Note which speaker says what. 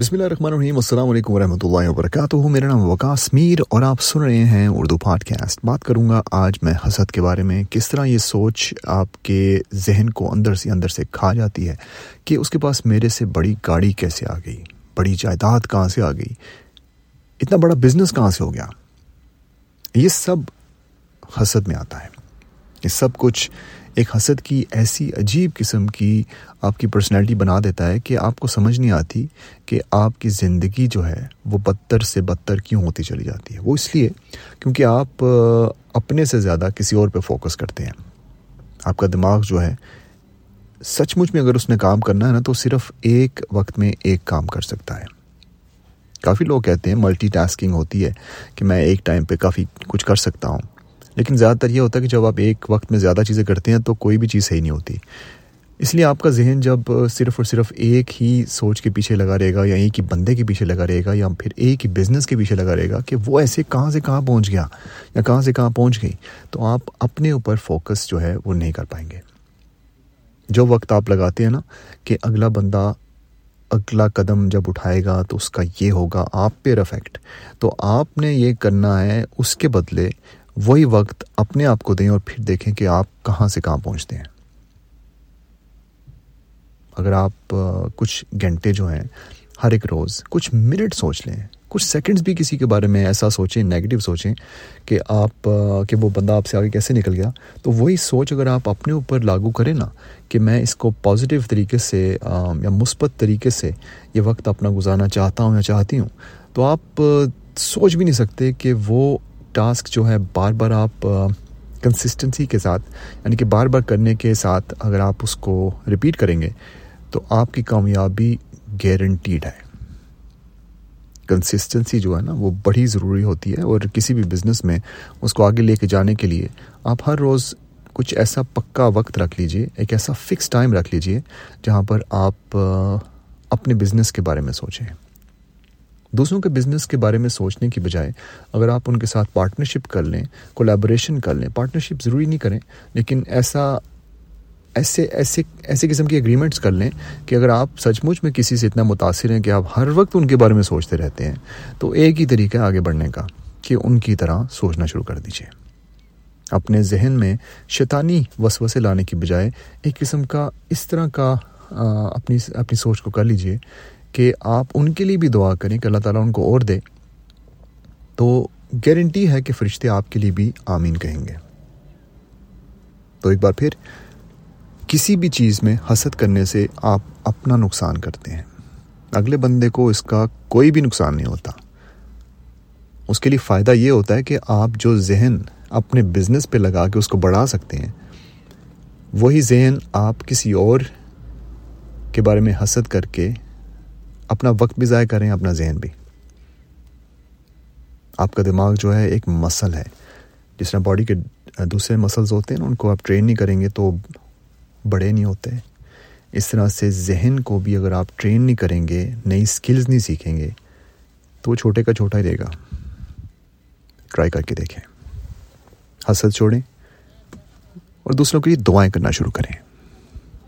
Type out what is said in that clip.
Speaker 1: بسم اللہ الرحمن الرحیم، السلام علیکم ورحمۃ اللہ وبرکاتہ۔ میرا نام وکاس میر اور آپ سن رہے ہیں اردو پاڈ کاسٹ بات کروں گا آج میں حسد کے بارے میں، کس طرح یہ سوچ آپ کے ذہن کو اندر سے اندر سے کھا جاتی ہے کہ اس کے پاس میرے سے بڑی گاڑی کیسے آ گئی؟ بڑی جائیداد کہاں سے آ گئی؟ اتنا بڑا بزنس کہاں سے ہو گیا؟ یہ سب حسد میں آتا ہے۔ یہ سب کچھ ایک حسد کی ایسی عجیب قسم کی آپ کی پرسنالٹی بنا دیتا ہے کہ آپ کو سمجھ نہیں آتی کہ آپ کی زندگی جو ہے وہ بدتر سے بدتر کیوں ہوتی چلی جاتی ہے۔ وہ اس لیے کیونکہ آپ اپنے سے زیادہ کسی اور پہ فوکس کرتے ہیں۔ آپ کا دماغ جو ہے، سچ مچ میں اگر اس نے کام کرنا ہے نا تو صرف ایک وقت میں ایک کام کر سکتا ہے۔ کافی لوگ کہتے ہیں ملٹی ٹاسکنگ ہوتی ہے کہ میں ایک ٹائم پہ کافی کچھ کر سکتا ہوں۔ لیکن زیادہ تر یہ ہوتا ہے کہ جب آپ ایک وقت میں زیادہ چیزیں کرتے ہیں تو کوئی بھی چیز صحیح نہیں ہوتی۔ اس لیے آپ کا ذہن جب صرف اور صرف ایک ہی سوچ کے پیچھے لگا رہے گا یا ایک ہی بندے کے پیچھے لگا رہے گا یا پھر ایک ہی بزنس کے پیچھے لگا رہے گا کہ وہ ایسے کہاں سے کہاں پہنچ گیا یا کہاں سے کہاں پہنچ گئی، تو آپ اپنے اوپر فوکس جو ہے وہ نہیں کر پائیں گے۔ جو وقت آپ لگاتے ہیں نا کہ اگلا بندہ اگلا قدم جب اٹھائے گا تو اس کا یہ ہوگا، آپ پہ افیکٹ تو آپ نے یہ کرنا ہے اس کے بدلے وہی وقت اپنے آپ کو دیں اور پھر دیکھیں کہ آپ کہاں سے کہاں پہنچتے ہیں۔ اگر آپ کچھ گھنٹے جو ہیں، ہر ایک روز کچھ منٹ سوچ لیں، کچھ سیکنڈز بھی کسی کے بارے میں ایسا سوچیں نگیٹو سوچیں کہ آپ کہ وہ بندہ آپ سے آگے کیسے نکل گیا۔ تو وہی سوچ اگر آپ اپنے اوپر لاگو کریں نا کہ میں اس کو پازیٹیو طریقے سے یا مثبت طریقے سے یہ وقت اپنا گزارنا چاہتا ہوں یا چاہتی ہوں، تو آپ سوچ بھی نہیں سکتے کہ وہ ٹاسک جو ہے بار بار آپ کنسسٹنسی کے ساتھ یعنی کہ بار بار کرنے کے ساتھ اگر آپ اس کو رپیٹ کریں گے تو آپ کی کامیابی گارنٹیڈ ہے۔ کنسسٹنسی جو ہے نا، وہ بڑی ضروری ہوتی ہے اور کسی بھی بزنس میں اس کو آگے لے کے جانے کے لیے آپ ہر روز کچھ ایسا پکا وقت رکھ لیجیے، ایک ایسا فکس ٹائم رکھ لیجیے جہاں پر آپ اپنے بزنس کے بارے میں سوچیں۔ دوسروں کے بزنس کے بارے میں سوچنے کی بجائے اگر آپ ان کے ساتھ پارٹنرشپ کر لیں کولیبوریشن کر لیں پارٹنرشپ ضروری نہیں کریں، لیکن ایسا ایسے ایسے ایسے قسم کی اگریمنٹس کر لیں کہ اگر آپ سچ مچ میں کسی سے اتنا متاثر ہیں کہ آپ ہر وقت ان کے بارے میں سوچتے رہتے ہیں، تو ایک ہی طریقہ آگے بڑھنے کا کہ ان کی طرح سوچنا شروع کر دیجیے اپنے ذہن میں شیطانی وسوسے لانے کی بجائے ایک قسم کا اس طرح کا اپنی اپنی سوچ کو کر لیجیے کہ آپ ان کے لیے بھی دعا کریں کہ اللہ تعالیٰ ان کو اور دے، تو گارنٹی ہے کہ فرشتے آپ کے لیے بھی آمین کہیں گے۔ تو ایک بار پھر، کسی بھی چیز میں حسد کرنے سے آپ اپنا نقصان کرتے ہیں۔ اگلے بندے کو اس کا کوئی بھی نقصان نہیں ہوتا۔ اس کے لیے فائدہ یہ ہوتا ہے کہ آپ جو ذہن اپنے بزنس پہ لگا کے اس کو بڑھا سکتے ہیں، وہی ذہن آپ کسی اور کے بارے میں حسد کر کے اپنا وقت بھی ضائع کریں، اپنا ذہن بھی۔ آپ کا دماغ جو ہے ایک مسل ہے۔ جس طرح باڈی کے دوسرے مسلز ہوتے ہیں نا، ان کو آپ ٹرین نہیں کریں گے تو بڑے نہیں ہوتے۔ اس طرح سے ذہن کو بھی اگر آپ ٹرین نہیں کریں گے، نئی اسکلز نہیں سیکھیں گے، تو وہ چھوٹے کا چھوٹا ہی رہے گا۔ ٹرائی کر کے دیکھیں۔ حسد چھوڑیں اور دوسروں کے لیے دعائیں کرنا شروع کریں۔